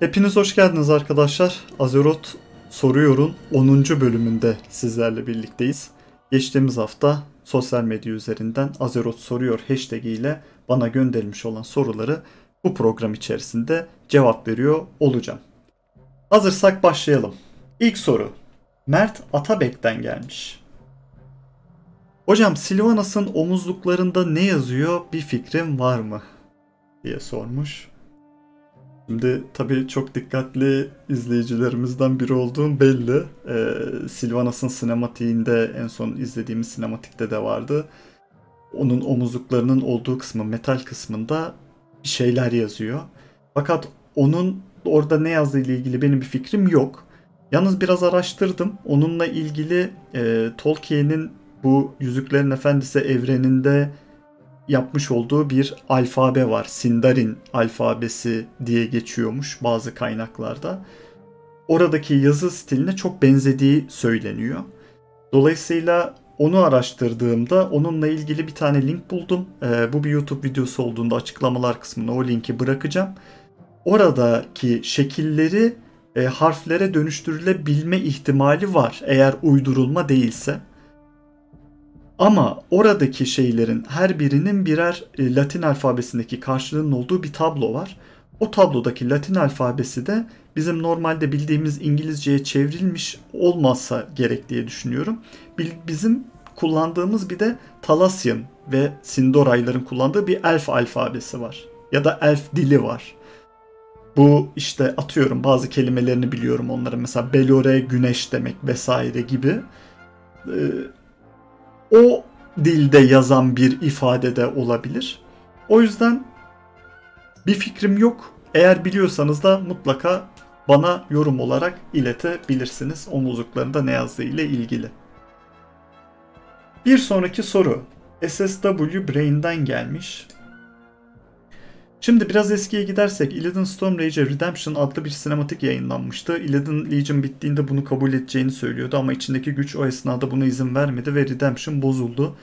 Hepiniz hoş geldiniz arkadaşlar. Azeroth Soruyor'un 10. bölümünde sizlerle birlikteyiz. Geçtiğimiz hafta sosyal medya üzerinden Azeroth Soruyor hashtag ile bana gönderilmiş olan soruları bu program içerisinde cevap veriyor olacağım. Hazırsak başlayalım. İlk soru Mert Atabek'ten gelmiş. Hocam Silvanas'ın omuzluklarında ne yazıyor bir fikrim var mı? diye sormuş. Şimdi tabii çok dikkatli izleyicilerimizden biri olduğum belli. Ee, Silvanas'ın sinematiğinde en son izlediğimiz sinematikte de vardı. Onun omuzluklarının olduğu kısmı metal kısmında bir şeyler yazıyor. Fakat onun orada ne yazdığı ile ilgili benim bir fikrim yok. Yalnız biraz araştırdım. Onunla ilgili e, Tolkien'in bu Yüzüklerin Efendisi evreninde yapmış olduğu bir alfabe var. Sindarin alfabesi diye geçiyormuş bazı kaynaklarda. Oradaki yazı stiline çok benzediği söyleniyor. Dolayısıyla onu araştırdığımda onunla ilgili bir tane link buldum. Ee, bu bir YouTube videosu olduğunda açıklamalar kısmına o linki bırakacağım. Oradaki şekilleri e, harflere dönüştürülebilme ihtimali var eğer uydurulma değilse. Ama oradaki şeylerin her birinin birer e, Latin alfabesindeki karşılığının olduğu bir tablo var. O tablodaki Latin alfabesi de bizim normalde bildiğimiz İngilizceye çevrilmiş olmazsa gerek diye düşünüyorum. Bizim kullandığımız bir de Talasyan ve Sindorayların kullandığı bir elf alfabesi var. Ya da elf dili var. Bu işte atıyorum bazı kelimelerini biliyorum onların. Mesela Belore güneş demek vesaire gibi. O dilde yazan bir ifade de olabilir. O yüzden bir fikrim yok. Eğer biliyorsanız da mutlaka bana yorum olarak iletebilirsiniz omuzluklarında ne yazdığı ile ilgili. Bir sonraki soru SSW Brain'den gelmiş. Şimdi biraz eskiye gidersek Illidan Stormrage'e Redemption adlı bir sinematik yayınlanmıştı. Illidan Legion bittiğinde bunu kabul edeceğini söylüyordu ama içindeki güç o esnada buna izin vermedi ve Redemption bozuldu.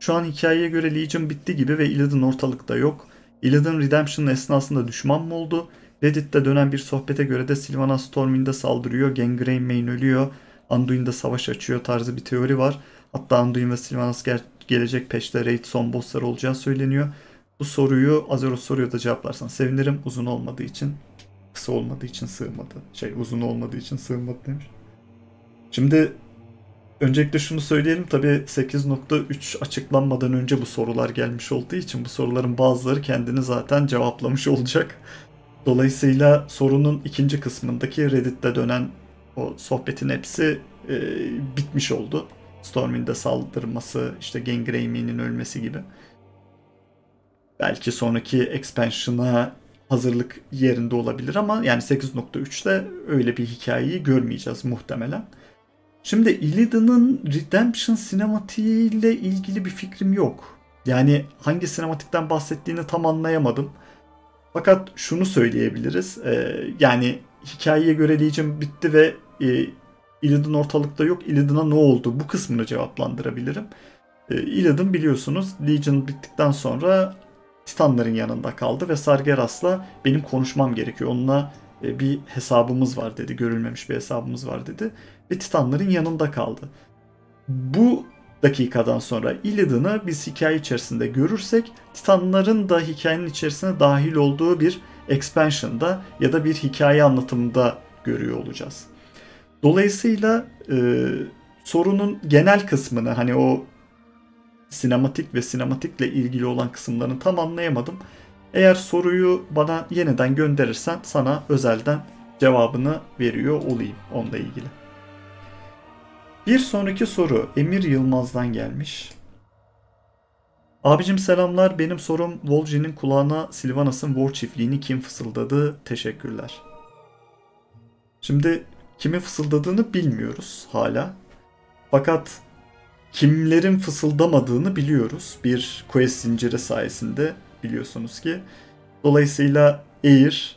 Şu an hikayeye göre Legion bitti gibi ve Illidan ortalıkta yok. Illidan Redemption esnasında düşman mı oldu? Reddit'te dönen bir sohbete göre de Sylvanas Stormwind'e saldırıyor, Gangrene Main ölüyor, Anduin'de savaş açıyor tarzı bir teori var. Hatta Anduin ve Sylvanas gelecek peşte raid son bosslar olacağı söyleniyor. Bu soruyu Azeroth soruyor da cevaplarsan sevinirim. Uzun olmadığı için, kısa olmadığı için sığmadı. Şey uzun olmadığı için sığmadı demiş. Şimdi öncelikle şunu söyleyelim tabi 8.3 açıklanmadan önce bu sorular gelmiş olduğu için bu soruların bazıları kendini zaten cevaplamış olacak. Dolayısıyla sorunun ikinci kısmındaki Reddit'te dönen o sohbetin hepsi e, bitmiş oldu. Storm'in saldırması, işte Gangraine'in ölmesi gibi. Belki sonraki expansion'a hazırlık yerinde olabilir ama yani 8.3'te öyle bir hikayeyi görmeyeceğiz muhtemelen. Şimdi Illidan'ın Redemption sinematiğiyle ilgili bir fikrim yok. Yani hangi sinematikten bahsettiğini tam anlayamadım. Fakat şunu söyleyebiliriz. Ee, yani hikayeye göre Legion bitti ve e, Illidan ortalıkta yok. Illidan'a ne oldu? Bu kısmını cevaplandırabilirim. E, Illidan biliyorsunuz Legion bittikten sonra Titanların yanında kaldı ve Sargeras'la benim konuşmam gerekiyor. Onunla e, bir hesabımız var dedi. Görülmemiş bir hesabımız var dedi. Ve Titanların yanında kaldı. Bu dakikadan sonra Illidan'ı biz hikaye içerisinde görürsek Titanların da hikayenin içerisine dahil olduğu bir expansion'da ya da bir hikaye anlatımında görüyor olacağız. Dolayısıyla e, sorunun genel kısmını hani o sinematik ve sinematikle ilgili olan kısımlarını tam anlayamadım. Eğer soruyu bana yeniden gönderirsen sana özelden cevabını veriyor olayım onunla ilgili. Bir sonraki soru Emir Yılmaz'dan gelmiş. Abicim selamlar. Benim sorum Volji'nin kulağına Silvanas'ın War çiftliğini kim fısıldadı? Teşekkürler. Şimdi kimin fısıldadığını bilmiyoruz hala. Fakat kimlerin fısıldamadığını biliyoruz. Bir quest zinciri sayesinde biliyorsunuz ki. Dolayısıyla Air,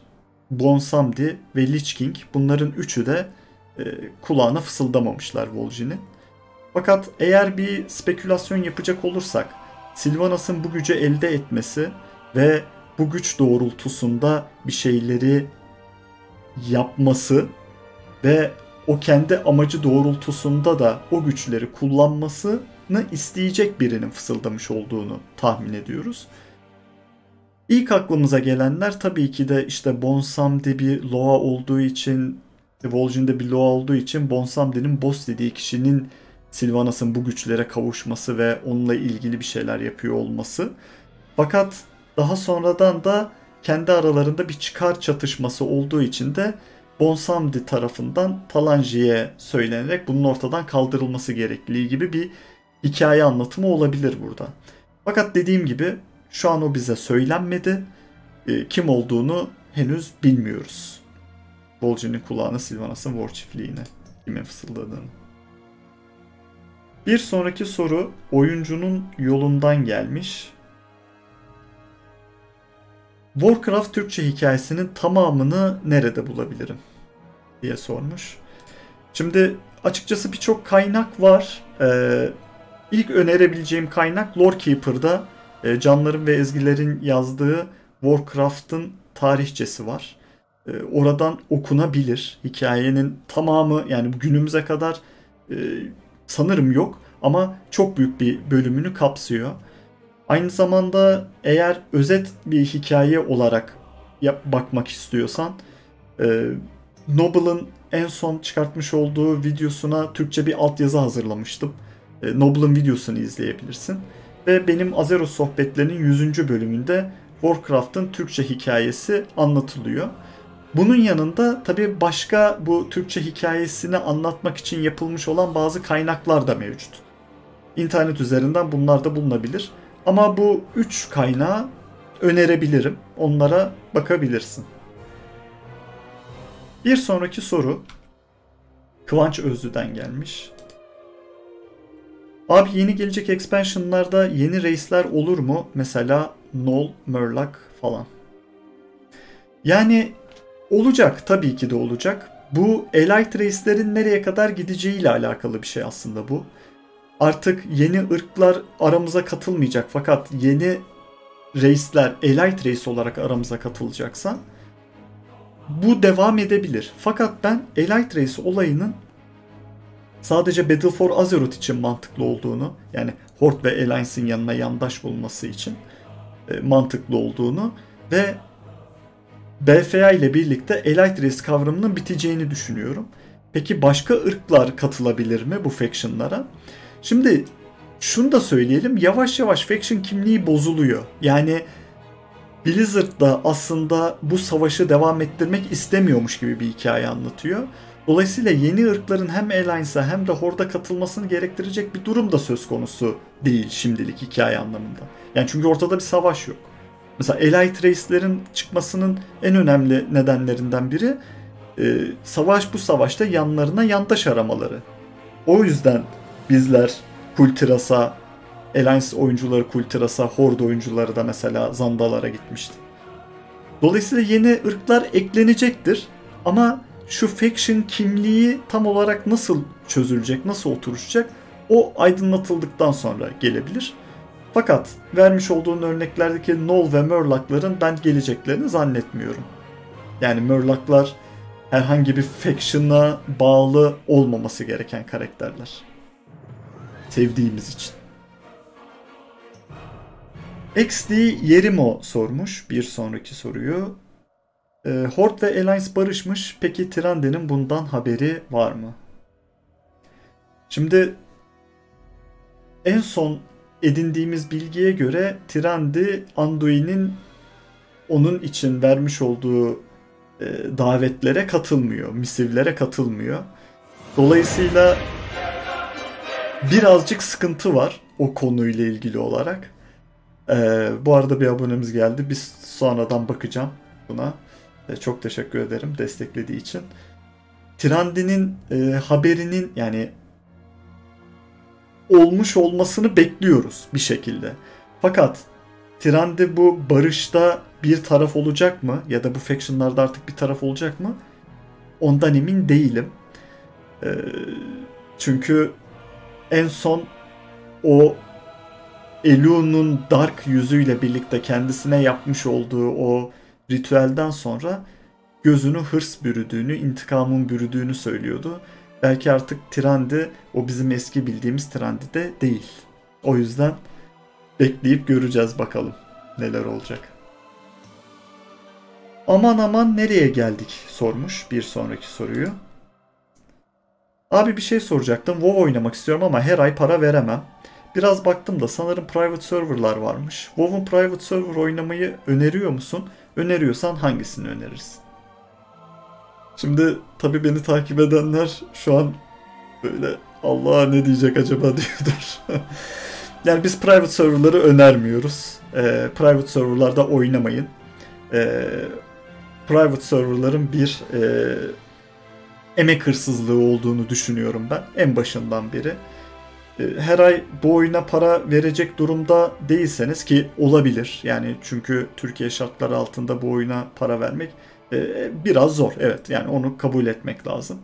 Bonsamdi ve Lich King bunların üçü de e, kulağına fısıldamamışlar Vol'jin'in. Fakat eğer bir spekülasyon yapacak olursak Sylvanas'ın bu gücü elde etmesi ve bu güç doğrultusunda bir şeyleri yapması ve o kendi amacı doğrultusunda da o güçleri kullanmasını isteyecek birinin fısıldamış olduğunu tahmin ediyoruz. İlk aklımıza gelenler tabii ki de işte Bonsamdi bir Loa olduğu için, Vol'jin'de bir Loa olduğu için Bonsamdi'nin boss dediği kişinin Sylvanas'ın bu güçlere kavuşması ve onunla ilgili bir şeyler yapıyor olması. Fakat daha sonradan da kendi aralarında bir çıkar çatışması olduğu için de Bonsamdi tarafından Talanji'ye söylenerek bunun ortadan kaldırılması gerektiği gibi bir hikaye anlatımı olabilir burada. Fakat dediğim gibi şu an o bize söylenmedi. E, kim olduğunu henüz bilmiyoruz. Bolji'nin kulağına Sylvanas'ın War çiftliğine kimin fısıldadığını. Bir sonraki soru oyuncunun yolundan gelmiş. Warcraft Türkçe hikayesinin tamamını nerede bulabilirim? diye sormuş. Şimdi açıkçası birçok kaynak var. Ee, ilk önerebileceğim kaynak Lorekeeper'da e, Canların ve Ezgilerin yazdığı Warcraft'ın tarihçesi var. E, oradan okunabilir. Hikayenin tamamı yani günümüze kadar e, sanırım yok ama çok büyük bir bölümünü kapsıyor. Aynı zamanda eğer özet bir hikaye olarak yap, bakmak istiyorsan e, Noble'ın en son çıkartmış olduğu videosuna Türkçe bir altyazı hazırlamıştım. E, Noble'ın videosunu izleyebilirsin. Ve benim Azeroth sohbetlerinin 100. bölümünde Warcraft'ın Türkçe hikayesi anlatılıyor. Bunun yanında tabii başka bu Türkçe hikayesini anlatmak için yapılmış olan bazı kaynaklar da mevcut. İnternet üzerinden bunlar da bulunabilir. Ama bu üç kaynağı önerebilirim. Onlara bakabilirsin. Bir sonraki soru Kıvanç Özlü'den gelmiş. Abi yeni gelecek expansionlarda yeni reisler olur mu? Mesela Null, Murloc falan. Yani olacak tabii ki de olacak. Bu Elite reislerin nereye kadar gideceğiyle alakalı bir şey aslında bu. Artık yeni ırklar aramıza katılmayacak fakat yeni reisler Elite reis olarak aramıza katılacaksa bu devam edebilir. Fakat ben Elite reis olayının sadece Battle for Azeroth için mantıklı olduğunu yani Horde ve Alliance'in yanına yandaş bulması için e, mantıklı olduğunu ve BFA ile birlikte Elite Race kavramının biteceğini düşünüyorum. Peki başka ırklar katılabilir mi bu factionlara? Şimdi şunu da söyleyelim. Yavaş yavaş faction kimliği bozuluyor. Yani Blizzard da aslında bu savaşı devam ettirmek istemiyormuş gibi bir hikaye anlatıyor. Dolayısıyla yeni ırkların hem Alliance'a hem de Horde'a katılmasını gerektirecek bir durum da söz konusu değil şimdilik hikaye anlamında. Yani çünkü ortada bir savaş yok. Mesela Elite Race'lerin çıkmasının en önemli nedenlerinden biri e, savaş bu savaşta yanlarına yandaş aramaları. O yüzden bizler Kultiras'a, Alliance oyuncuları Kultiras'a, Horde oyuncuları da mesela Zandalara gitmişti. Dolayısıyla yeni ırklar eklenecektir ama şu faction kimliği tam olarak nasıl çözülecek, nasıl oturuşacak o aydınlatıldıktan sonra gelebilir. Fakat vermiş olduğun örneklerdeki Null ve Murloc'ların ben geleceklerini zannetmiyorum. Yani Murloc'lar herhangi bir faction'a bağlı olmaması gereken karakterler. Sevdiğimiz için. XD Yerimo sormuş bir sonraki soruyu. E, Horde ve Alliance barışmış. Peki Tyrande bundan haberi var mı? Şimdi en son edindiğimiz bilgiye göre Tyrande Anduin'in onun için vermiş olduğu e, davetlere katılmıyor, misivlere katılmıyor. Dolayısıyla birazcık sıkıntı var o konuyla ilgili olarak. Ee, bu arada bir abonemiz geldi. Biz sonradan bakacağım buna. Ee, çok teşekkür ederim desteklediği için. Trendinin e, haberinin yani olmuş olmasını bekliyoruz bir şekilde. Fakat Trendi bu barışta bir taraf olacak mı? Ya da bu factionlarda artık bir taraf olacak mı? Ondan emin değilim. Ee, çünkü en son o Elu'nun Dark yüzüyle birlikte kendisine yapmış olduğu o ritüelden sonra gözünü hırs bürüdüğünü, intikamın bürüdüğünü söylüyordu. Belki artık trendi o bizim eski bildiğimiz trendi de değil. O yüzden bekleyip göreceğiz bakalım neler olacak. Aman aman nereye geldik sormuş bir sonraki soruyu. Abi bir şey soracaktım. WoW oynamak istiyorum ama her ay para veremem. Biraz baktım da sanırım private serverlar varmış. WoW'un private server oynamayı öneriyor musun? Öneriyorsan hangisini önerirsin? Şimdi tabi beni takip edenler şu an böyle Allah ne diyecek acaba diyordur. yani biz private serverları önermiyoruz. Ee, private serverlarda oynamayın. Ee, private serverların bir e, emek hırsızlığı olduğunu düşünüyorum ben en başından beri. Ee, her ay bu oyuna para verecek durumda değilseniz ki olabilir. Yani çünkü Türkiye şartları altında bu oyuna para vermek e, biraz zor. Evet yani onu kabul etmek lazım.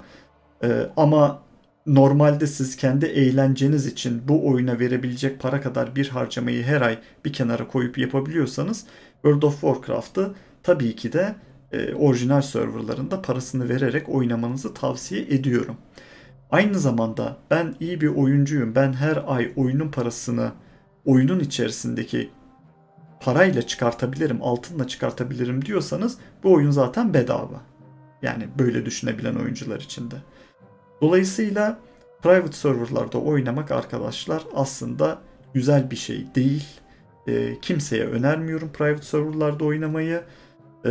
E, ama normalde siz kendi eğlenceniz için bu oyuna verebilecek para kadar bir harcamayı her ay bir kenara koyup yapabiliyorsanız World of Warcraft'ı tabii ki de e, orijinal serverlarında parasını vererek oynamanızı tavsiye ediyorum. Aynı zamanda ben iyi bir oyuncuyum. Ben her ay oyunun parasını oyunun içerisindeki parayla çıkartabilirim, altınla çıkartabilirim diyorsanız bu oyun zaten bedava. Yani böyle düşünebilen oyuncular için de. Dolayısıyla private serverlarda oynamak arkadaşlar aslında güzel bir şey değil. E, kimseye önermiyorum private serverlarda oynamayı. E,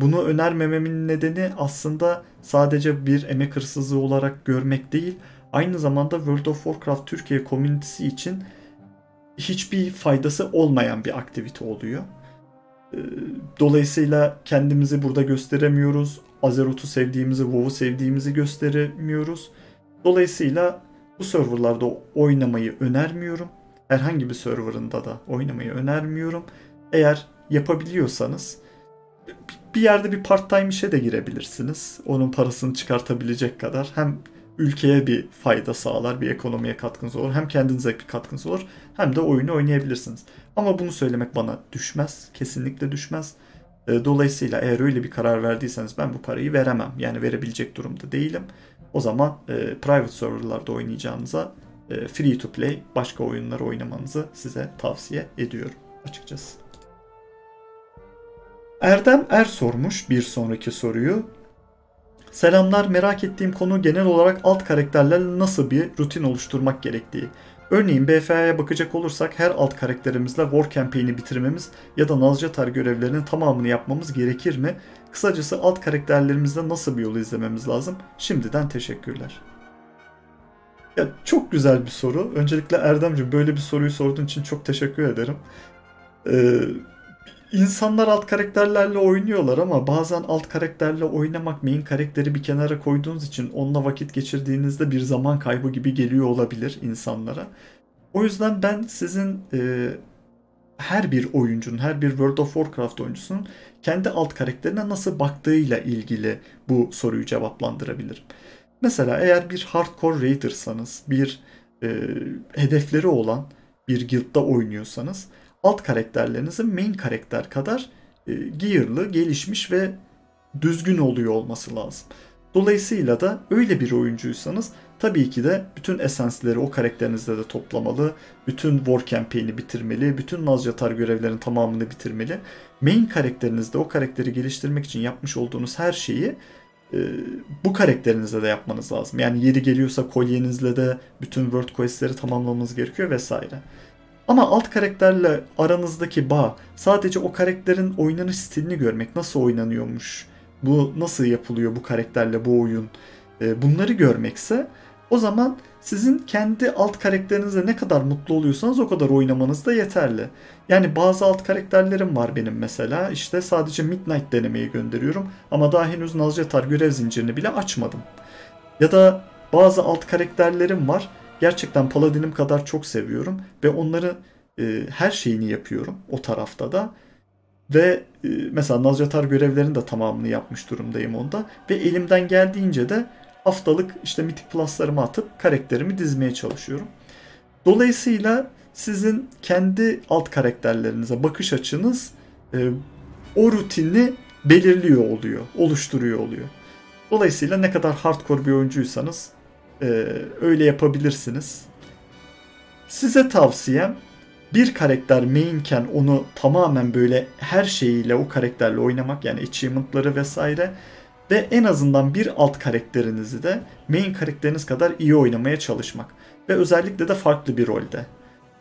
bunu önermememin nedeni aslında sadece bir emek hırsızlığı olarak görmek değil. Aynı zamanda World of Warcraft Türkiye komünitesi için hiçbir faydası olmayan bir aktivite oluyor. Ee, dolayısıyla kendimizi burada gösteremiyoruz. Azeroth'u sevdiğimizi, WoW'u sevdiğimizi gösteremiyoruz. Dolayısıyla bu serverlarda oynamayı önermiyorum. Herhangi bir serverında da oynamayı önermiyorum. Eğer yapabiliyorsanız bir yerde bir part time işe de girebilirsiniz. Onun parasını çıkartabilecek kadar. Hem ülkeye bir fayda sağlar, bir ekonomiye katkınız olur. Hem kendinize bir katkınız olur hem de oyunu oynayabilirsiniz. Ama bunu söylemek bana düşmez. Kesinlikle düşmez. E, dolayısıyla eğer öyle bir karar verdiyseniz ben bu parayı veremem. Yani verebilecek durumda değilim. O zaman e, private serverlarda oynayacağınıza e, free to play başka oyunları oynamanızı size tavsiye ediyorum açıkçası. Erdem Er sormuş bir sonraki soruyu. Selamlar merak ettiğim konu genel olarak alt karakterlerle nasıl bir rutin oluşturmak gerektiği. Örneğin BFA'ya bakacak olursak her alt karakterimizle War Campaign'i bitirmemiz ya da Nazcatar görevlerinin tamamını yapmamız gerekir mi? Kısacası alt karakterlerimizde nasıl bir yolu izlememiz lazım? Şimdiden teşekkürler. Ya çok güzel bir soru. Öncelikle Erdemciğim böyle bir soruyu sorduğun için çok teşekkür ederim. Ee, İnsanlar alt karakterlerle oynuyorlar ama bazen alt karakterle oynamak main karakteri bir kenara koyduğunuz için onunla vakit geçirdiğinizde bir zaman kaybı gibi geliyor olabilir insanlara. O yüzden ben sizin e, her bir oyuncunun, her bir World of Warcraft oyuncusunun kendi alt karakterine nasıl baktığıyla ilgili bu soruyu cevaplandırabilirim. Mesela eğer bir hardcore raidersanız, bir e, hedefleri olan bir guildda oynuyorsanız alt karakterlerinizin main karakter kadar e, gearlı, gelişmiş ve düzgün oluyor olması lazım. Dolayısıyla da öyle bir oyuncuysanız tabii ki de bütün esensleri o karakterinizde de toplamalı, bütün War Campaign'i bitirmeli, bütün Nazcatar görevlerin tamamını bitirmeli. Main karakterinizde o karakteri geliştirmek için yapmış olduğunuz her şeyi e, bu karakterinizle de yapmanız lazım. Yani yeri geliyorsa kolyenizle de bütün World Quest'leri tamamlamanız gerekiyor vesaire. Ama alt karakterle aranızdaki bağ sadece o karakterin oynanış stilini görmek nasıl oynanıyormuş, bu nasıl yapılıyor bu karakterle bu oyun e, bunları görmekse o zaman sizin kendi alt karakterinizle ne kadar mutlu oluyorsanız o kadar oynamanız da yeterli. Yani bazı alt karakterlerim var benim mesela. İşte sadece Midnight denemeyi gönderiyorum ama daha henüz Nazcatar görev zincirini bile açmadım. Ya da bazı alt karakterlerim var gerçekten Paladin'im kadar çok seviyorum ve onları e, her şeyini yapıyorum o tarafta da. Ve e, mesela Nazcatar görevlerinin de tamamını yapmış durumdayım onda. Ve elimden geldiğince de haftalık işte Mythic Plus'larımı atıp karakterimi dizmeye çalışıyorum. Dolayısıyla sizin kendi alt karakterlerinize bakış açınız e, o rutini belirliyor oluyor, oluşturuyor oluyor. Dolayısıyla ne kadar hardcore bir oyuncuysanız e, öyle yapabilirsiniz. Size tavsiyem bir karakter mainken onu tamamen böyle her şeyiyle o karakterle oynamak yani achievement'ları vesaire ve en azından bir alt karakterinizi de main karakteriniz kadar iyi oynamaya çalışmak ve özellikle de farklı bir rolde.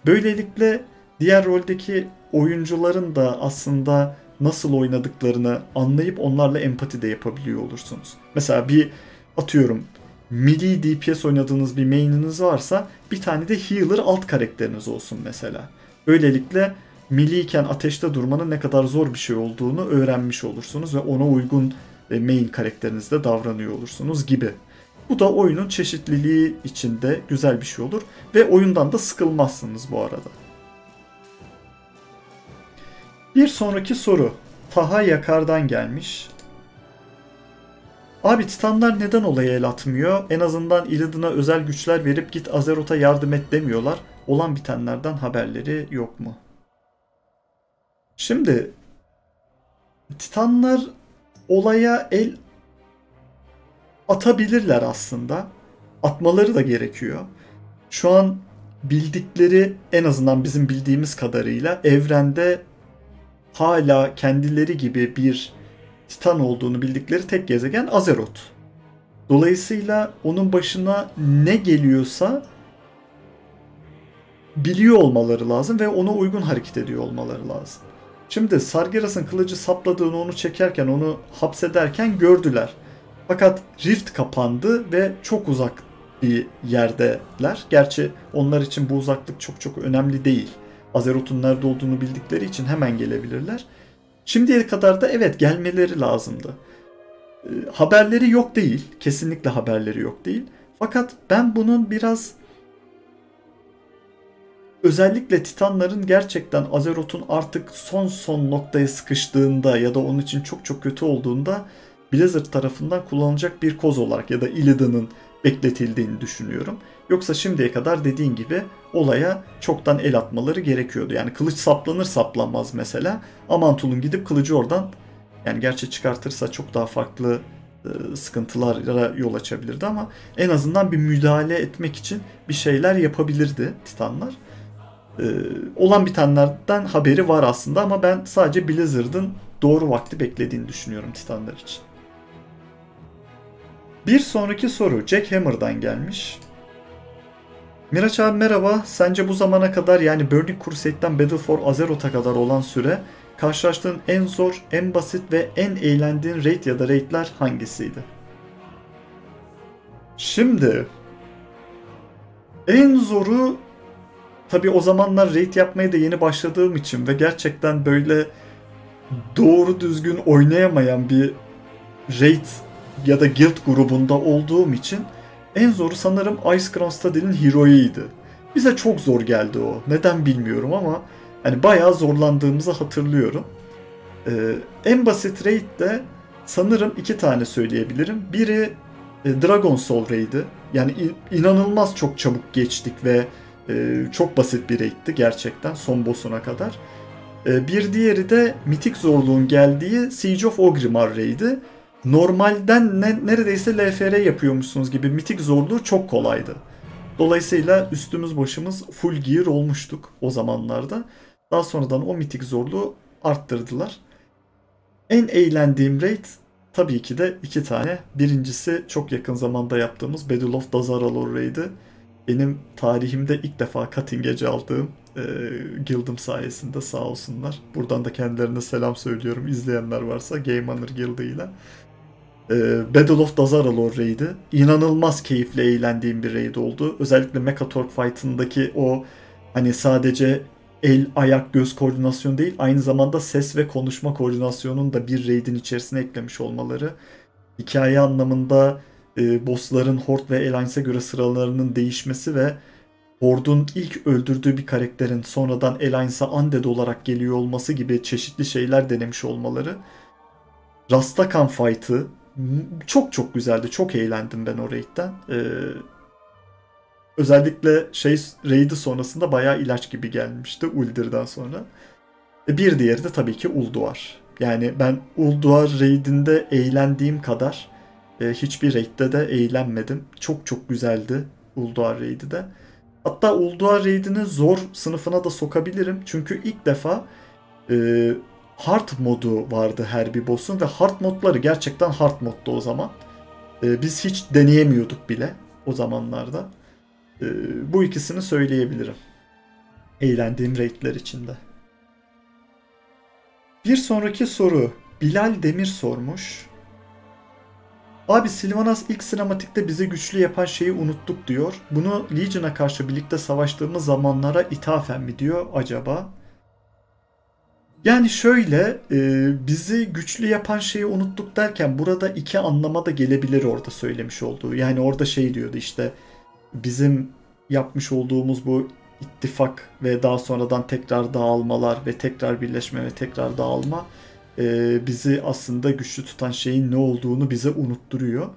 Böylelikle diğer roldeki oyuncuların da aslında nasıl oynadıklarını anlayıp onlarla empati de yapabiliyor olursunuz. Mesela bir atıyorum midi DPS oynadığınız bir main'iniz varsa bir tane de healer alt karakteriniz olsun mesela. Böylelikle milliyken ateşte durmanın ne kadar zor bir şey olduğunu öğrenmiş olursunuz ve ona uygun e, main karakterinizde davranıyor olursunuz gibi. Bu da oyunun çeşitliliği içinde güzel bir şey olur ve oyundan da sıkılmazsınız bu arada. Bir sonraki soru Taha Yakar'dan gelmiş. Abi Titanlar neden olaya el atmıyor? En azından Illidan'a özel güçler verip git Azeroth'a yardım et demiyorlar. Olan bitenlerden haberleri yok mu? Şimdi Titanlar olaya el atabilirler aslında. Atmaları da gerekiyor. Şu an bildikleri en azından bizim bildiğimiz kadarıyla evrende hala kendileri gibi bir Titan olduğunu bildikleri tek gezegen Azeroth. Dolayısıyla onun başına ne geliyorsa biliyor olmaları lazım ve ona uygun hareket ediyor olmaları lazım. Şimdi Sargeras'ın kılıcı sapladığını onu çekerken onu hapsederken gördüler. Fakat Rift kapandı ve çok uzak bir yerdeler. Gerçi onlar için bu uzaklık çok çok önemli değil. Azeroth'un nerede olduğunu bildikleri için hemen gelebilirler. Şimdiye kadar da evet gelmeleri lazımdı. E, haberleri yok değil. Kesinlikle haberleri yok değil. Fakat ben bunun biraz özellikle Titanların gerçekten Azeroth'un artık son son noktaya sıkıştığında ya da onun için çok çok kötü olduğunda Blizzard tarafından kullanılacak bir koz olarak ya da Illidan'ın bekletildiğini düşünüyorum. Yoksa şimdiye kadar dediğin gibi olaya çoktan el atmaları gerekiyordu. Yani kılıç saplanır saplanmaz mesela. Amantul'un gidip kılıcı oradan yani gerçi çıkartırsa çok daha farklı e, sıkıntılara yol açabilirdi ama en azından bir müdahale etmek için bir şeyler yapabilirdi Titanlar. Ee, olan bitenlerden haberi var aslında ama ben sadece Blizzard'ın doğru vakti beklediğini düşünüyorum Titanlar için. Bir sonraki soru Jack Hammer'dan gelmiş. Miraç abi merhaba. Sence bu zamana kadar yani Burning Crusade'den Battle for Azeroth'a kadar olan süre karşılaştığın en zor, en basit ve en eğlendiğin raid ya da raidler hangisiydi? Şimdi en zoru tabi o zamanlar raid yapmaya da yeni başladığım için ve gerçekten böyle doğru düzgün oynayamayan bir raid ya da guild grubunda olduğum için en zoru sanırım Ice Crown Study'nin Hero'ydı. Bize çok zor geldi o. Neden bilmiyorum ama hani bayağı zorlandığımızı hatırlıyorum. Ee, en basit raid de sanırım iki tane söyleyebilirim. Biri e, Dragon Soul raid'i. Yani inanılmaz çok çabuk geçtik ve e, çok basit bir raid'ti gerçekten son boss'una kadar. E, bir diğeri de mitik zorluğun geldiği Siege of Orgrimmar raid'i normalden ne, neredeyse LFR yapıyormuşsunuz gibi mitik zorluğu çok kolaydı. Dolayısıyla üstümüz başımız full gear olmuştuk o zamanlarda. Daha sonradan o mitik zorluğu arttırdılar. En eğlendiğim raid tabii ki de iki tane. Birincisi çok yakın zamanda yaptığımız Battle of Dazaralor raid'i. Benim tarihimde ilk defa cutting aldığım e, guild'ım sayesinde sağ olsunlar. Buradan da kendilerine selam söylüyorum izleyenler varsa Game Honor Guild'ı ile. Ee, Battle of Dazaralor raid'i. İnanılmaz keyifli eğlendiğim bir raid oldu. Özellikle Mechatorp fight'ındaki o hani sadece el, ayak, göz koordinasyonu değil aynı zamanda ses ve konuşma koordinasyonunu da bir raid'in içerisine eklemiş olmaları. Hikaye anlamında e, bossların Horde ve Alliance'e göre sıralarının değişmesi ve Horde'un ilk öldürdüğü bir karakterin sonradan Alliance'a undead olarak geliyor olması gibi çeşitli şeyler denemiş olmaları. Rastakan fight'ı çok çok güzeldi. Çok eğlendim ben o raid'den. Ee, özellikle şey raid'i sonrasında bayağı ilaç gibi gelmişti Uldir'den sonra. E bir diğeri de tabii ki Ulduar. Yani ben Ulduar raidinde eğlendiğim kadar e, hiçbir raidde de eğlenmedim. Çok çok güzeldi Ulduar raidi de. Hatta Ulduar raidini zor sınıfına da sokabilirim. Çünkü ilk defa e, hard modu vardı her bir boss'un ve hard modları gerçekten hard moddu o zaman. E, biz hiç deneyemiyorduk bile o zamanlarda. E, bu ikisini söyleyebilirim. Eğlendiğim raidler içinde. Bir sonraki soru Bilal Demir sormuş. Abi Sylvanas ilk sinematikte bizi güçlü yapan şeyi unuttuk diyor. Bunu Legion'a karşı birlikte savaştığımız zamanlara ithafen mi diyor acaba? Yani şöyle e, bizi güçlü yapan şeyi unuttuk derken burada iki anlama da gelebilir orada söylemiş olduğu. Yani orada şey diyordu işte bizim yapmış olduğumuz bu ittifak ve daha sonradan tekrar dağılmalar ve tekrar birleşme ve tekrar dağılma e, bizi aslında güçlü tutan şeyin ne olduğunu bize unutturuyor.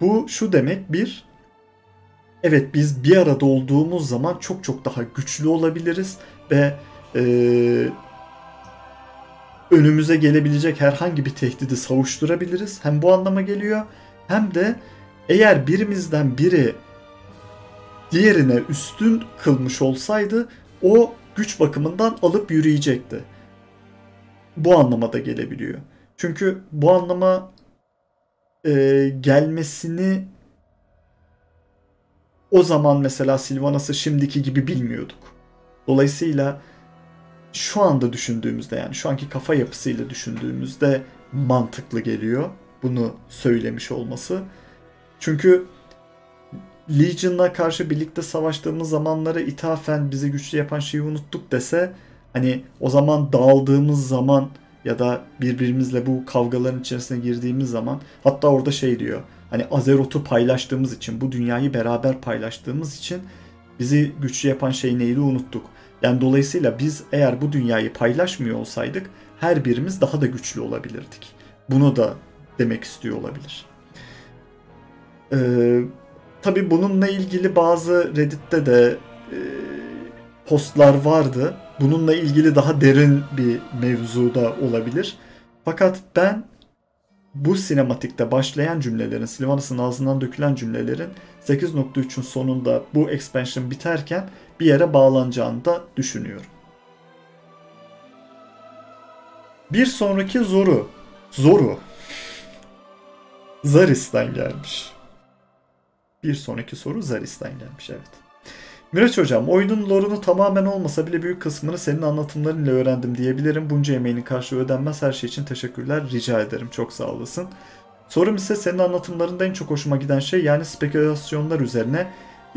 Bu şu demek bir evet biz bir arada olduğumuz zaman çok çok daha güçlü olabiliriz ve e, önümüze gelebilecek herhangi bir tehdidi savuşturabiliriz. Hem bu anlama geliyor hem de eğer birimizden biri diğerine üstün kılmış olsaydı o güç bakımından alıp yürüyecekti. Bu anlamada gelebiliyor. Çünkü bu anlama e, gelmesini o zaman mesela Silvanas'ı şimdiki gibi bilmiyorduk. Dolayısıyla şu anda düşündüğümüzde yani şu anki kafa yapısıyla düşündüğümüzde mantıklı geliyor bunu söylemiş olması. Çünkü Legion'la karşı birlikte savaştığımız zamanları ithafen bizi güçlü yapan şeyi unuttuk dese hani o zaman dağıldığımız zaman ya da birbirimizle bu kavgaların içerisine girdiğimiz zaman hatta orada şey diyor hani Azeroth'u paylaştığımız için bu dünyayı beraber paylaştığımız için bizi güçlü yapan şey neydi unuttuk. Yani dolayısıyla biz eğer bu dünyayı paylaşmıyor olsaydık her birimiz daha da güçlü olabilirdik. Bunu da demek istiyor olabilir. Ee, Tabi bununla ilgili bazı Reddit'te de e, postlar vardı. Bununla ilgili daha derin bir mevzu da olabilir. Fakat ben bu sinematikte başlayan cümlelerin, Sylvanas'ın ağzından dökülen cümlelerin 8.3'ün sonunda bu expansion biterken bir yere bağlanacağını da düşünüyorum. Bir sonraki zoru. Zoru. Zaris'ten gelmiş. Bir sonraki soru Zaris'ten gelmiş evet. Miraç hocam oyunun lore'unu tamamen olmasa bile büyük kısmını senin anlatımlarınla öğrendim diyebilirim. Bunca emeğinin karşılığı ödenmez her şey için teşekkürler rica ederim çok sağ olasın. Sorum ise senin anlatımlarında en çok hoşuma giden şey yani spekülasyonlar üzerine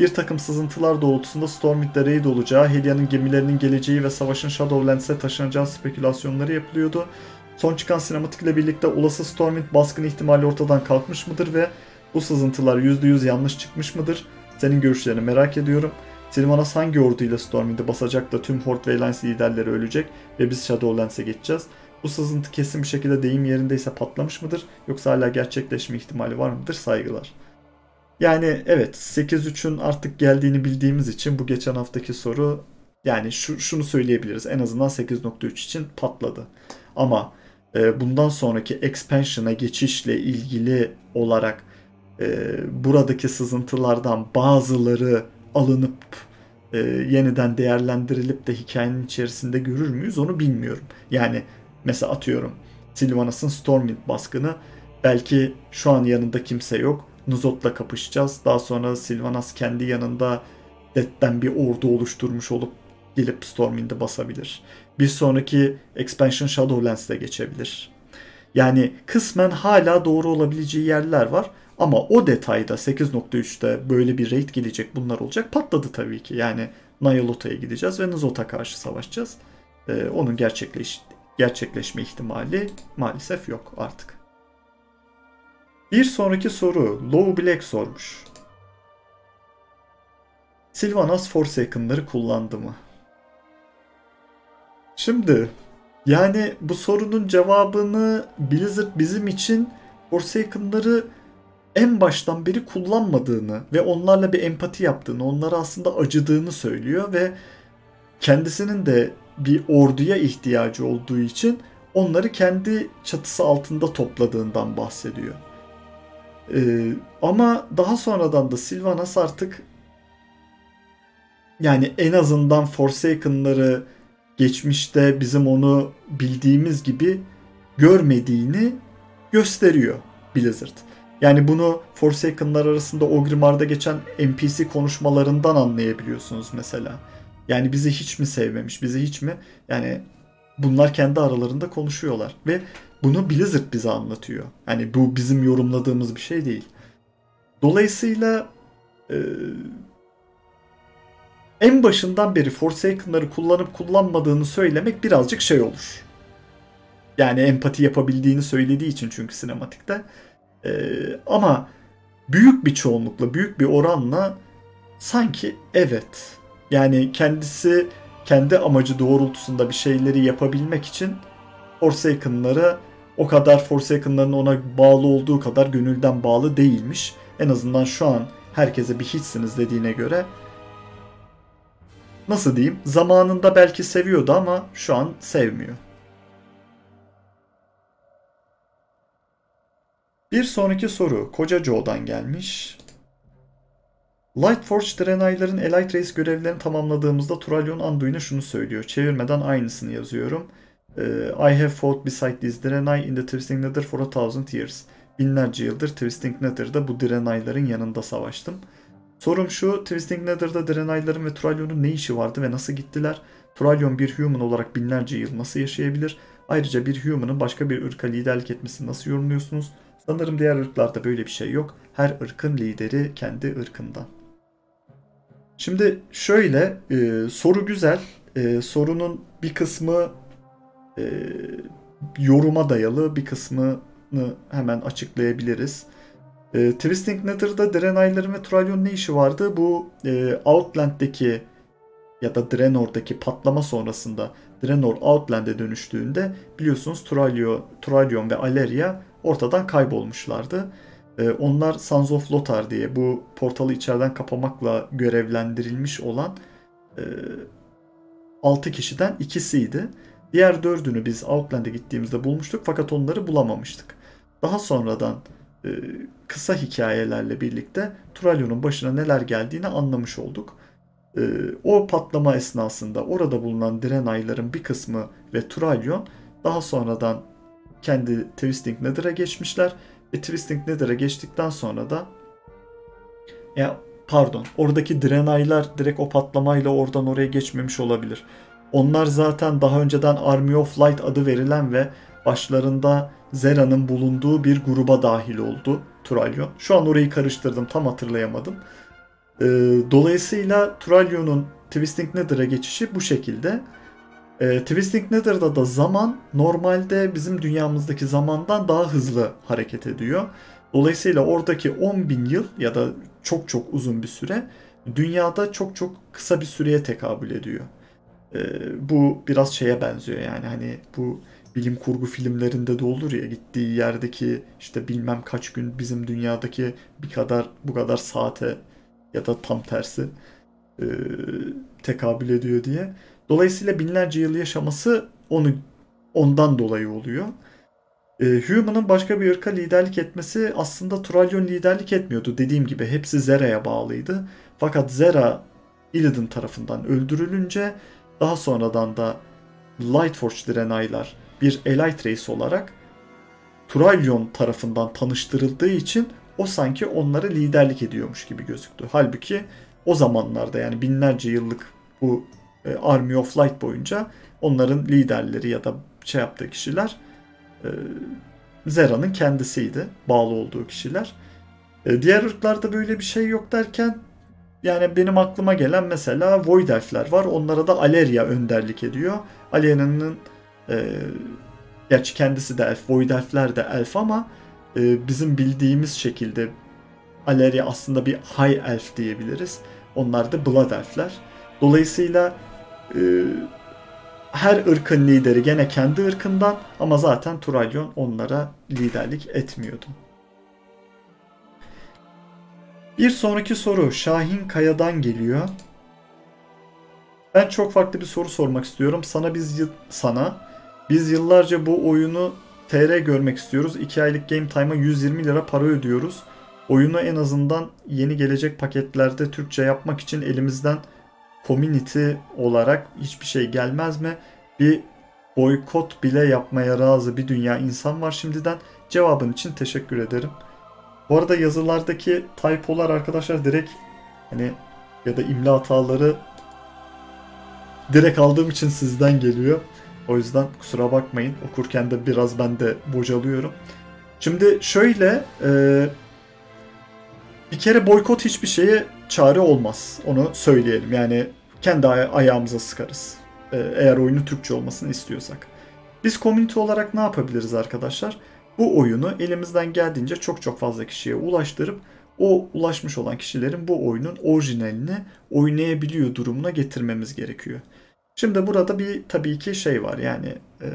bir takım sızıntılar doğrultusunda Stormwind'de raid olacağı, Helia'nın gemilerinin geleceği ve savaşın Shadowlands'e taşınacağı spekülasyonları yapılıyordu. Son çıkan sinematikle birlikte olası Stormwind baskın ihtimali ortadan kalkmış mıdır ve bu sızıntılar %100 yanlış çıkmış mıdır? Senin görüşlerini merak ediyorum. Sylvanas hangi orduyla Stormwind'i basacak da tüm Horde ve Alliance liderleri ölecek ve biz Shadowlands'e geçeceğiz? Bu sızıntı kesin bir şekilde deyim yerindeyse patlamış mıdır? Yoksa hala gerçekleşme ihtimali var mıdır? Saygılar. Yani evet 8.3'ün artık geldiğini bildiğimiz için bu geçen haftaki soru yani şu, şunu söyleyebiliriz. En azından 8.3 için patladı. Ama e, bundan sonraki expansion'a geçişle ilgili olarak e, buradaki sızıntılardan bazıları alınıp e, yeniden değerlendirilip de hikayenin içerisinde görür müyüz onu bilmiyorum. Yani mesela atıyorum Sylvanas'ın Stormwind baskını belki şu an yanında kimse yok. Nuzot'la kapışacağız. Daha sonra Sylvanas kendi yanında Death'ten bir ordu oluşturmuş olup gelip Stormwind'e basabilir. Bir sonraki expansion Shadowlands'de geçebilir. Yani kısmen hala doğru olabileceği yerler var. Ama o detayda 8.3'te böyle bir raid gelecek bunlar olacak patladı tabii ki. Yani Nyalota'ya gideceğiz ve Nuzot'a karşı savaşacağız. Ee, onun gerçekleş gerçekleşme ihtimali maalesef yok artık. Bir sonraki soru Low Black sormuş. Sylvanas Forsaken'ları kullandı mı? Şimdi yani bu sorunun cevabını Blizzard bizim için Forsaken'ları en baştan beri kullanmadığını ve onlarla bir empati yaptığını, onlara aslında acıdığını söylüyor ve kendisinin de bir orduya ihtiyacı olduğu için onları kendi çatısı altında topladığından bahsediyor. Ee, ama daha sonradan da Sylvanas artık yani en azından Forsaken'ları geçmişte bizim onu bildiğimiz gibi görmediğini gösteriyor Blizzard. Yani bunu Forsaken'lar arasında Ogrimmar'da geçen NPC konuşmalarından anlayabiliyorsunuz mesela. Yani bizi hiç mi sevmemiş, bizi hiç mi? Yani bunlar kendi aralarında konuşuyorlar ve bunu Blizzard bize anlatıyor. Yani bu bizim yorumladığımız bir şey değil. Dolayısıyla e, en başından beri Forsaken'ları kullanıp kullanmadığını söylemek birazcık şey olur. Yani empati yapabildiğini söylediği için çünkü sinematikte. Ee, ama büyük bir çoğunlukla, büyük bir oranla sanki evet. Yani kendisi kendi amacı doğrultusunda bir şeyleri yapabilmek için Forsaken'lara o kadar Forsaken'ların ona bağlı olduğu kadar gönülden bağlı değilmiş. En azından şu an herkese bir hiçsiniz dediğine göre nasıl diyeyim zamanında belki seviyordu ama şu an sevmiyor. Bir sonraki soru Koca Joe'dan gelmiş. Lightforge Draenei'ların Elite Race görevlerini tamamladığımızda Turalyon Anduin'e şunu söylüyor. Çevirmeden aynısını yazıyorum. Ee, I have fought beside this Draenei in the Twisting Nether for a thousand years. Binlerce yıldır Twisting Nether'da bu Draenei'ların yanında savaştım. Sorum şu, Twisting Nether'da Draenei'ların ve Turalyon'un ne işi vardı ve nasıl gittiler? Turalyon bir human olarak binlerce yıl nasıl yaşayabilir? Ayrıca bir human'ın başka bir ırka liderlik etmesini nasıl yorumluyorsunuz? Sanırım diğer ırklarda böyle bir şey yok. Her ırkın lideri kendi ırkından. Şimdi şöyle e, soru güzel. E, sorunun bir kısmı e, yoruma dayalı, bir kısmını hemen açıklayabiliriz. E, Twisting Nether'da Draenei'ların ve Turalyon ne işi vardı? Bu e, Outland'deki ya da Draenor'daki patlama sonrasında Draenor Outland'e dönüştüğünde biliyorsunuz Turalyon, Turalyon ve Alleria ortadan kaybolmuşlardı. Ee, onlar Sons of Lothar diye bu portalı içeriden kapamakla görevlendirilmiş olan e, 6 kişiden ikisiydi. Diğer dördünü biz Outland'e gittiğimizde bulmuştuk fakat onları bulamamıştık. Daha sonradan e, kısa hikayelerle birlikte Turalyon'un başına neler geldiğini anlamış olduk. E, o patlama esnasında orada bulunan Draenei'ların bir kısmı ve Turalyon daha sonradan kendi Twisting Nether'a geçmişler. Ve Twisting Nether'a geçtikten sonra da ya pardon oradaki Draenei'lar direkt o patlamayla oradan oraya geçmemiş olabilir. Onlar zaten daha önceden Army of Light adı verilen ve başlarında Zera'nın bulunduğu bir gruba dahil oldu Turalyon. Şu an orayı karıştırdım tam hatırlayamadım. Ee, dolayısıyla Turalyon'un Twisting Nether'a geçişi bu şekilde. E, Twisting Nether'da da zaman normalde bizim dünyamızdaki zamandan daha hızlı hareket ediyor. Dolayısıyla oradaki 10 bin yıl ya da çok çok uzun bir süre dünyada çok çok kısa bir süreye tekabül ediyor. E, bu biraz şeye benziyor yani hani bu bilim kurgu filmlerinde de olur ya gittiği yerdeki işte bilmem kaç gün bizim dünyadaki bir kadar bu kadar saate ya da tam tersi e, tekabül ediyor diye. Dolayısıyla binlerce yıl yaşaması onu ondan dolayı oluyor. E, Human'ın başka bir ırka liderlik etmesi aslında Turalyon liderlik etmiyordu. Dediğim gibi hepsi Zera'ya bağlıydı. Fakat Zera Illidan tarafından öldürülünce daha sonradan da Lightforge direnaylar bir Elite Race olarak Turalyon tarafından tanıştırıldığı için o sanki onlara liderlik ediyormuş gibi gözüktü. Halbuki o zamanlarda yani binlerce yıllık bu e, Army of Light boyunca onların liderleri ya da şey yaptığı kişiler e, Zera'nın kendisiydi. Bağlı olduğu kişiler. E, diğer ırklarda böyle bir şey yok derken yani benim aklıma gelen mesela Void Elf'ler var. Onlara da Aleria önderlik ediyor. Aleria'nın e, gerçi kendisi de elf, Void Elf'ler de elf ama e, bizim bildiğimiz şekilde Aleria aslında bir High Elf diyebiliriz. Onlar da Blood Elf'ler. Dolayısıyla e, her ırkın lideri gene kendi ırkından ama zaten Turalyon onlara liderlik etmiyordu. Bir sonraki soru Şahin Kaya'dan geliyor. Ben çok farklı bir soru sormak istiyorum. Sana biz sana Biz yıllarca bu oyunu TR görmek istiyoruz. 2 aylık game time'a 120 lira para ödüyoruz. Oyunu en azından yeni gelecek paketlerde Türkçe yapmak için elimizden community olarak hiçbir şey gelmez mi? Bir boykot bile yapmaya razı bir dünya insan var şimdiden. Cevabın için teşekkür ederim. Bu arada yazılardaki typolar arkadaşlar direkt hani ya da imla hataları direkt aldığım için sizden geliyor. O yüzden kusura bakmayın. Okurken de biraz ben de bocalıyorum. Şimdi şöyle e, bir kere boykot hiçbir şeye çare olmaz. Onu söyleyelim. Yani kendi aya- ayağımıza sıkarız. E, eğer oyunu Türkçe olmasını istiyorsak. Biz community olarak ne yapabiliriz arkadaşlar? Bu oyunu elimizden geldiğince çok çok fazla kişiye ulaştırıp o ulaşmış olan kişilerin bu oyunun orijinalini oynayabiliyor durumuna getirmemiz gerekiyor. Şimdi burada bir tabii ki şey var yani e,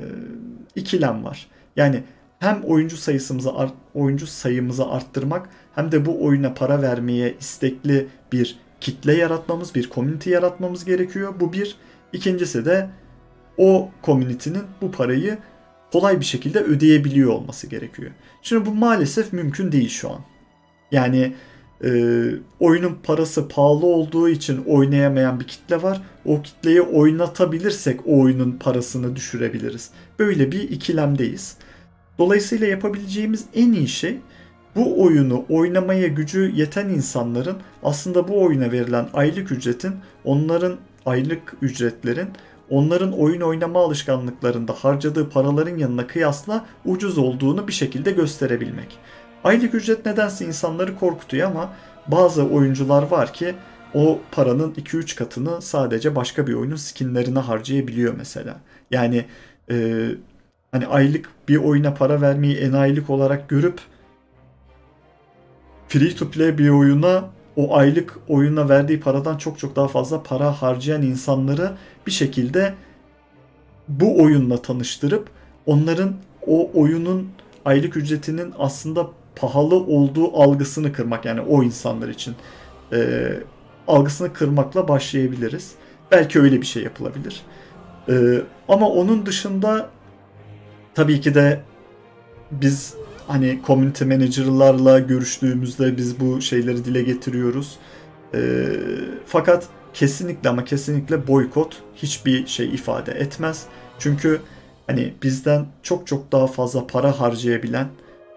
ikilem var. Yani hem oyuncu sayısımızı oyuncu sayımızı arttırmak hem de bu oyuna para vermeye istekli bir kitle yaratmamız, bir community yaratmamız gerekiyor. Bu bir. İkincisi de o community'nin bu parayı kolay bir şekilde ödeyebiliyor olması gerekiyor. Şimdi bu maalesef mümkün değil şu an. Yani e, oyunun parası pahalı olduğu için oynayamayan bir kitle var. O kitleyi oynatabilirsek o oyunun parasını düşürebiliriz. Böyle bir ikilemdeyiz. Dolayısıyla yapabileceğimiz en iyi şey bu oyunu oynamaya gücü yeten insanların aslında bu oyuna verilen aylık ücretin onların aylık ücretlerin onların oyun oynama alışkanlıklarında harcadığı paraların yanına kıyasla ucuz olduğunu bir şekilde gösterebilmek. Aylık ücret nedense insanları korkutuyor ama bazı oyuncular var ki o paranın 2-3 katını sadece başka bir oyunun skinlerine harcayabiliyor mesela. Yani e, hani aylık bir oyuna para vermeyi enayilik olarak görüp free to play bir oyuna o aylık oyuna verdiği paradan çok çok daha fazla para harcayan insanları bir şekilde bu oyunla tanıştırıp onların o oyunun aylık ücretinin aslında pahalı olduğu algısını kırmak yani o insanlar için e, algısını kırmakla başlayabiliriz. Belki öyle bir şey yapılabilir. E, ama onun dışında tabii ki de biz hani community manager'larla görüştüğümüzde biz bu şeyleri dile getiriyoruz. E, fakat kesinlikle ama kesinlikle boykot hiçbir şey ifade etmez. Çünkü hani bizden çok çok daha fazla para harcayabilen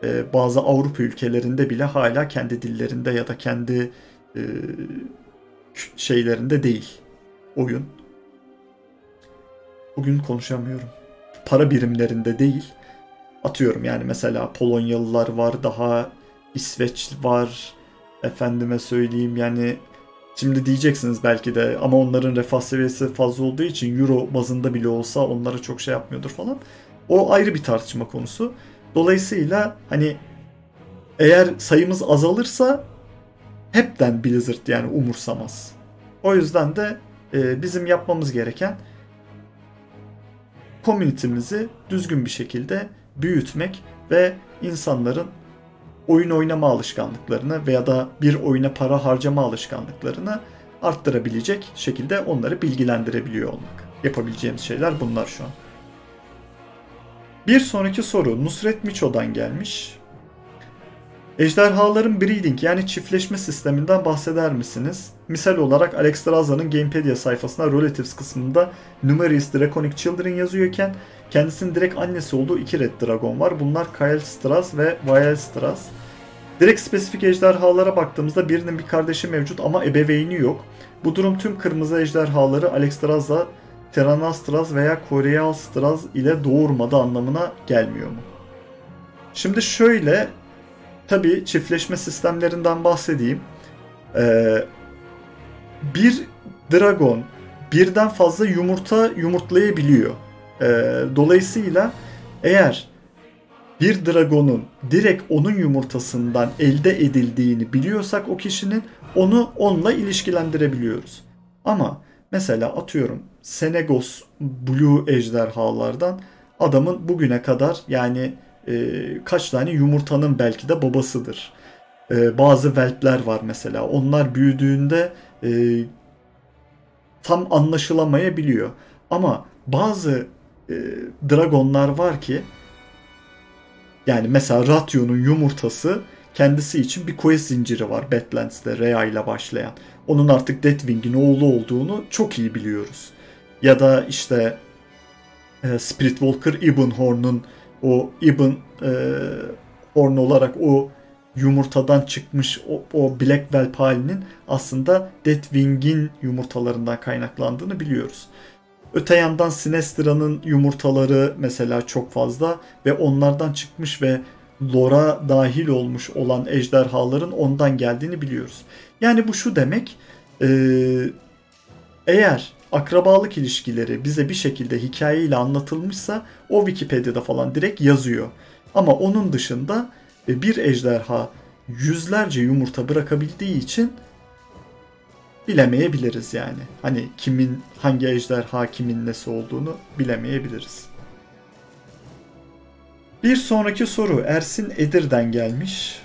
e, bazı Avrupa ülkelerinde bile hala kendi dillerinde ya da kendi e, şeylerinde değil oyun. Bugün konuşamıyorum. Para birimlerinde değil. Atıyorum yani mesela Polonyalılar var, daha İsveç var. Efendime söyleyeyim yani Şimdi diyeceksiniz belki de ama onların refah seviyesi fazla olduğu için euro bazında bile olsa onlara çok şey yapmıyordur falan. O ayrı bir tartışma konusu. Dolayısıyla hani eğer sayımız azalırsa hepten Blizzard yani umursamaz. O yüzden de e, bizim yapmamız gereken komünitemizi düzgün bir şekilde büyütmek ve insanların oyun oynama alışkanlıklarını veya da bir oyuna para harcama alışkanlıklarını arttırabilecek şekilde onları bilgilendirebiliyor olmak. Yapabileceğimiz şeyler bunlar şu an. Bir sonraki soru Nusret Miço'dan gelmiş. Ejderhaların breeding yani çiftleşme sisteminden bahseder misiniz? Misal olarak Alex Straza'nın Gamepedia sayfasında Relatives kısmında Numerous Draconic Children yazıyorken kendisinin direkt annesi olduğu iki Red Dragon var. Bunlar Kyle Straz ve Vael Straz. Direkt spesifik ejderhalara baktığımızda birinin bir kardeşi mevcut ama ebeveyni yok. Bu durum tüm kırmızı ejderhaları Alex Straz'la Teranastraz veya Korealstraz ile doğurmadı anlamına gelmiyor mu? Şimdi şöyle tabi çiftleşme sistemlerinden bahsedeyim. Ee, bir dragon birden fazla yumurta yumurtlayabiliyor. Ee, dolayısıyla eğer bir dragonun direkt onun yumurtasından elde edildiğini biliyorsak o kişinin onu onunla ilişkilendirebiliyoruz. Ama mesela atıyorum Senegos Blue ejderhalardan adamın bugüne kadar yani e, kaç tane yumurtanın belki de babasıdır. E, bazı velpler var mesela. Onlar büyüdüğünde e, tam anlaşılamayabiliyor. Ama bazı e, dragonlar var ki yani mesela Ration'un yumurtası kendisi için bir quest zinciri var Badlands'te Rhea ile başlayan. Onun artık Deathwing'in oğlu olduğunu çok iyi biliyoruz. Ya da işte e, Spirit Walker Ibn Horn'un o Ibn e, Horn olarak o yumurtadan çıkmış o, o Black Whelp halinin aslında Deathwing'in yumurtalarından kaynaklandığını biliyoruz. Öte yandan Sinestra'nın yumurtaları mesela çok fazla ve onlardan çıkmış ve lora dahil olmuş olan ejderhaların ondan geldiğini biliyoruz. Yani bu şu demek eğer akrabalık ilişkileri bize bir şekilde hikayeyle anlatılmışsa o Wikipedia'da falan direkt yazıyor. Ama onun dışında bir ejderha yüzlerce yumurta bırakabildiği için bilemeyebiliriz yani. Hani kimin hangi ejderha kimin nesi olduğunu bilemeyebiliriz. Bir sonraki soru Ersin Edir'den gelmiş.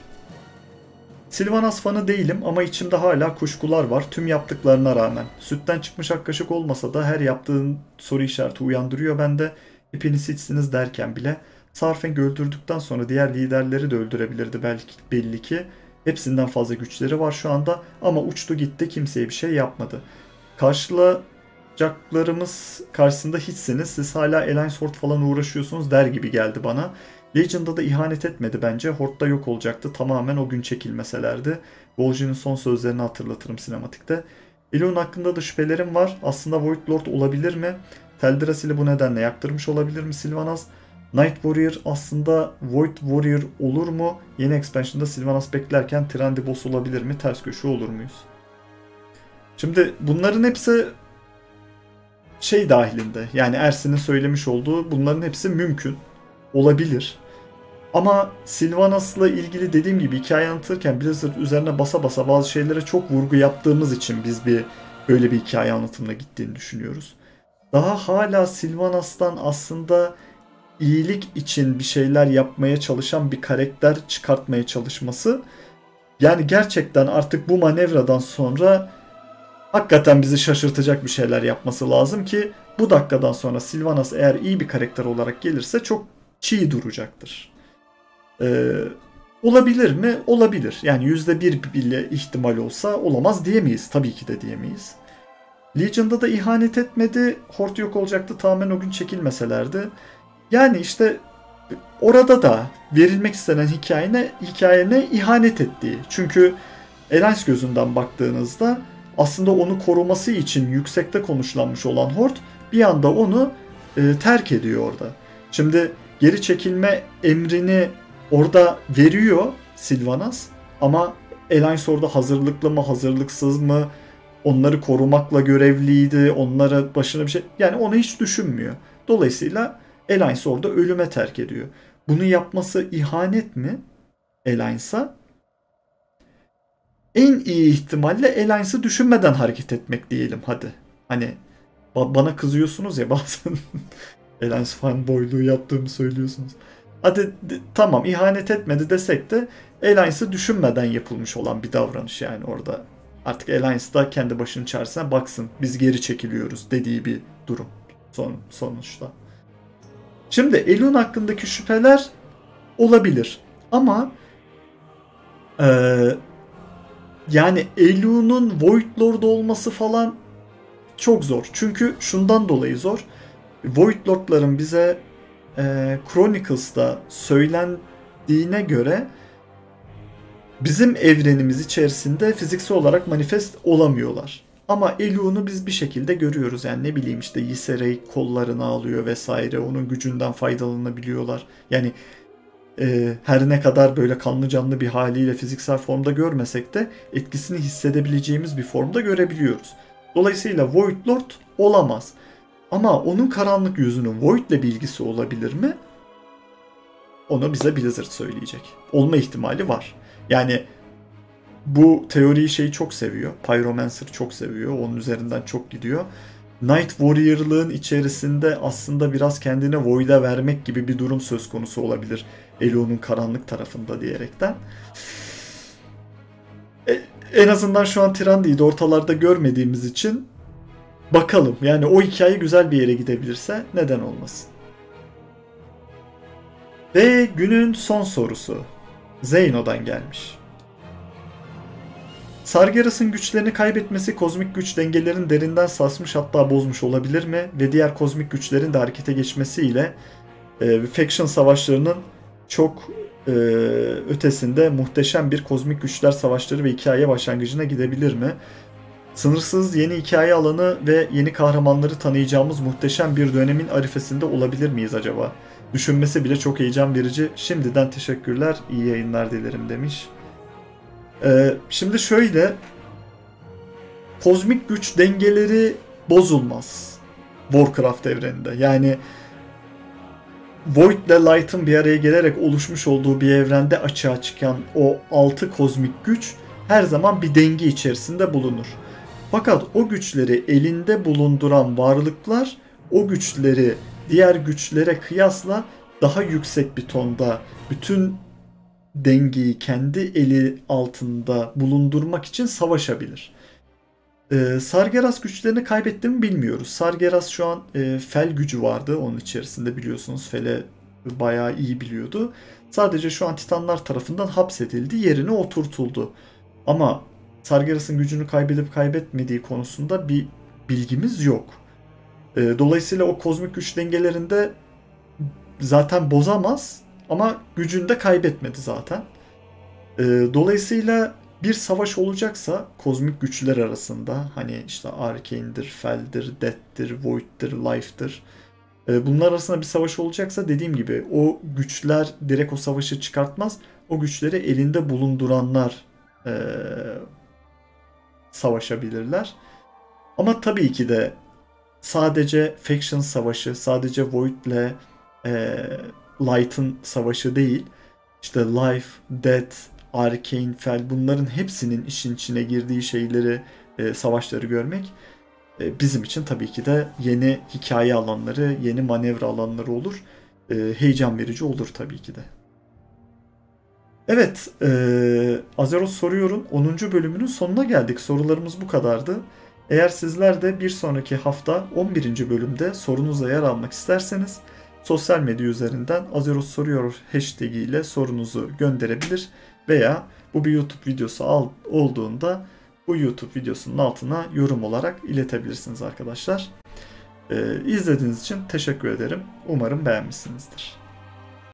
Silvanas fanı değilim ama içimde hala kuşkular var tüm yaptıklarına rağmen. Sütten çıkmış ak olmasa da her yaptığın soru işareti uyandırıyor bende. Hepiniz hiçsiniz derken bile Sarfeng öldürdükten sonra diğer liderleri de öldürebilirdi belki belli ki. Hepsinden fazla güçleri var şu anda ama uçtu gitti kimseye bir şey yapmadı. Karşılayacaklarımız karşısında hiçsiniz. Siz hala Alliance Horde falan uğraşıyorsunuz der gibi geldi bana. Legend'da da ihanet etmedi bence. Horde'da yok olacaktı. Tamamen o gün çekilmeselerdi. Vol'jin'in son sözlerini hatırlatırım sinematikte. Elon hakkında da şüphelerim var. Aslında Void Lord olabilir mi? Teldrassil'i bu nedenle yaktırmış olabilir mi Sylvanas? Night Warrior aslında Void Warrior olur mu? Yeni expansion'da Sylvanas beklerken Trendy Boss olabilir mi? Ters köşe olur muyuz? Şimdi bunların hepsi şey dahilinde. Yani Ersin'in söylemiş olduğu bunların hepsi mümkün. Olabilir. Ama Sylvanas'la ilgili dediğim gibi hikaye anlatırken Blizzard üzerine basa basa bazı şeylere çok vurgu yaptığımız için biz bir böyle bir hikaye anlatımına gittiğini düşünüyoruz. Daha hala Sylvanas'tan aslında iyilik için bir şeyler yapmaya çalışan bir karakter çıkartmaya çalışması yani gerçekten artık bu manevradan sonra hakikaten bizi şaşırtacak bir şeyler yapması lazım ki bu dakikadan sonra Sylvanas eğer iyi bir karakter olarak gelirse çok çiğ duracaktır. Ee, olabilir mi? Olabilir. Yani yüzde bir bile ihtimal olsa olamaz diyemeyiz. Tabii ki de diyemeyiz. Legion'da da ihanet etmedi. Hort yok olacaktı tamamen o gün çekilmeselerdi. Yani işte orada da verilmek istenen hikayene, hikayene ihanet ettiği. Çünkü Elens gözünden baktığınızda aslında onu koruması için yüksekte konuşlanmış olan Hort bir anda onu e, terk ediyor orada. Şimdi geri çekilme emrini orada veriyor Silvanas ama Alliance orada hazırlıklı mı hazırlıksız mı onları korumakla görevliydi onlara başına bir şey yani onu hiç düşünmüyor. Dolayısıyla Alliance orada ölüme terk ediyor. Bunu yapması ihanet mi Alliance'a? En iyi ihtimalle Alliance'ı düşünmeden hareket etmek diyelim hadi. Hani bana kızıyorsunuz ya bazen Alliance fanboyluğu yaptığımı söylüyorsunuz. Hadi tamam ihanet etmedi desek de Alliance'ı düşünmeden yapılmış olan bir davranış yani orada. Artık Alliance da kendi başının çaresine baksın biz geri çekiliyoruz dediği bir durum son, sonuçta. Şimdi Elun hakkındaki şüpheler olabilir. Ama e, yani Elun'un Void Lord olması falan çok zor. Çünkü şundan dolayı zor. Void Lord'ların bize e, Chronicles'da söylendiğine göre bizim evrenimiz içerisinde fiziksel olarak manifest olamıyorlar. Ama Elu'nu biz bir şekilde görüyoruz. Yani ne bileyim işte Yiserey kollarını alıyor vesaire. Onun gücünden faydalanabiliyorlar. Yani e, her ne kadar böyle kanlı canlı bir haliyle fiziksel formda görmesek de etkisini hissedebileceğimiz bir formda görebiliyoruz. Dolayısıyla Void Lord olamaz. Ama onun karanlık yüzünün Void ile bilgisi olabilir mi? Onu bize Blizzard söyleyecek. Olma ihtimali var. Yani bu teoriyi şey çok seviyor. Pyromancer çok seviyor. Onun üzerinden çok gidiyor. Night Warrior'lığın içerisinde aslında biraz kendine Void'a vermek gibi bir durum söz konusu olabilir. Elo'nun karanlık tarafında diyerekten. E, en azından şu an Tirandi'yi de ortalarda görmediğimiz için bakalım. Yani o hikaye güzel bir yere gidebilirse neden olmasın. Ve günün son sorusu. Zeyno'dan gelmiş. Sargeras'ın güçlerini kaybetmesi kozmik güç dengelerini derinden sarsmış hatta bozmuş olabilir mi? Ve diğer kozmik güçlerin de harekete geçmesiyle e, Faction savaşlarının çok e, ötesinde muhteşem bir kozmik güçler savaşları ve hikaye başlangıcına gidebilir mi? Sınırsız yeni hikaye alanı ve yeni kahramanları tanıyacağımız muhteşem bir dönemin arifesinde olabilir miyiz acaba? Düşünmesi bile çok heyecan verici. Şimdiden teşekkürler, iyi yayınlar dilerim demiş. Ee, şimdi şöyle, kozmik güç dengeleri bozulmaz Warcraft evreninde. Yani Void ile Light'ın bir araya gelerek oluşmuş olduğu bir evrende açığa çıkan o altı kozmik güç her zaman bir denge içerisinde bulunur. Fakat o güçleri elinde bulunduran varlıklar o güçleri diğer güçlere kıyasla daha yüksek bir tonda bütün dengeyi kendi eli altında bulundurmak için savaşabilir. Ee, Sargeras güçlerini kaybetti mi bilmiyoruz. Sargeras şu an e, fel gücü vardı onun içerisinde biliyorsunuz. Fel'e bayağı iyi biliyordu. Sadece şu an Titanlar tarafından hapsedildi, yerine oturtuldu. Ama Sargeras'ın gücünü kaybedip kaybetmediği konusunda bir bilgimiz yok. E, dolayısıyla o kozmik güç dengelerinde zaten bozamaz ama gücünü de kaybetmedi zaten. E, dolayısıyla bir savaş olacaksa kozmik güçler arasında hani işte Arcane'dir, Fel'dir, Death'tir, Void'dir, Life'dır. E, bunlar arasında bir savaş olacaksa dediğim gibi o güçler direkt o savaşı çıkartmaz. O güçleri elinde bulunduranlar e, savaşabilirler. Ama tabii ki de sadece Faction savaşı, sadece Void ile e, Light'ın savaşı değil. İşte Life, Death, Arcane, Fel bunların hepsinin işin içine girdiği şeyleri, e, savaşları görmek e, bizim için tabii ki de yeni hikaye alanları, yeni manevra alanları olur. E, heyecan verici olur tabii ki de. Evet, e, Azeroth Soruyor'un 10. bölümünün sonuna geldik. Sorularımız bu kadardı. Eğer sizler de bir sonraki hafta 11. bölümde sorunuzla yer almak isterseniz sosyal medya üzerinden Azeroth Soruyor hashtag ile sorunuzu gönderebilir veya bu bir YouTube videosu olduğunda bu YouTube videosunun altına yorum olarak iletebilirsiniz arkadaşlar. Ee, izlediğiniz için teşekkür ederim. Umarım beğenmişsinizdir.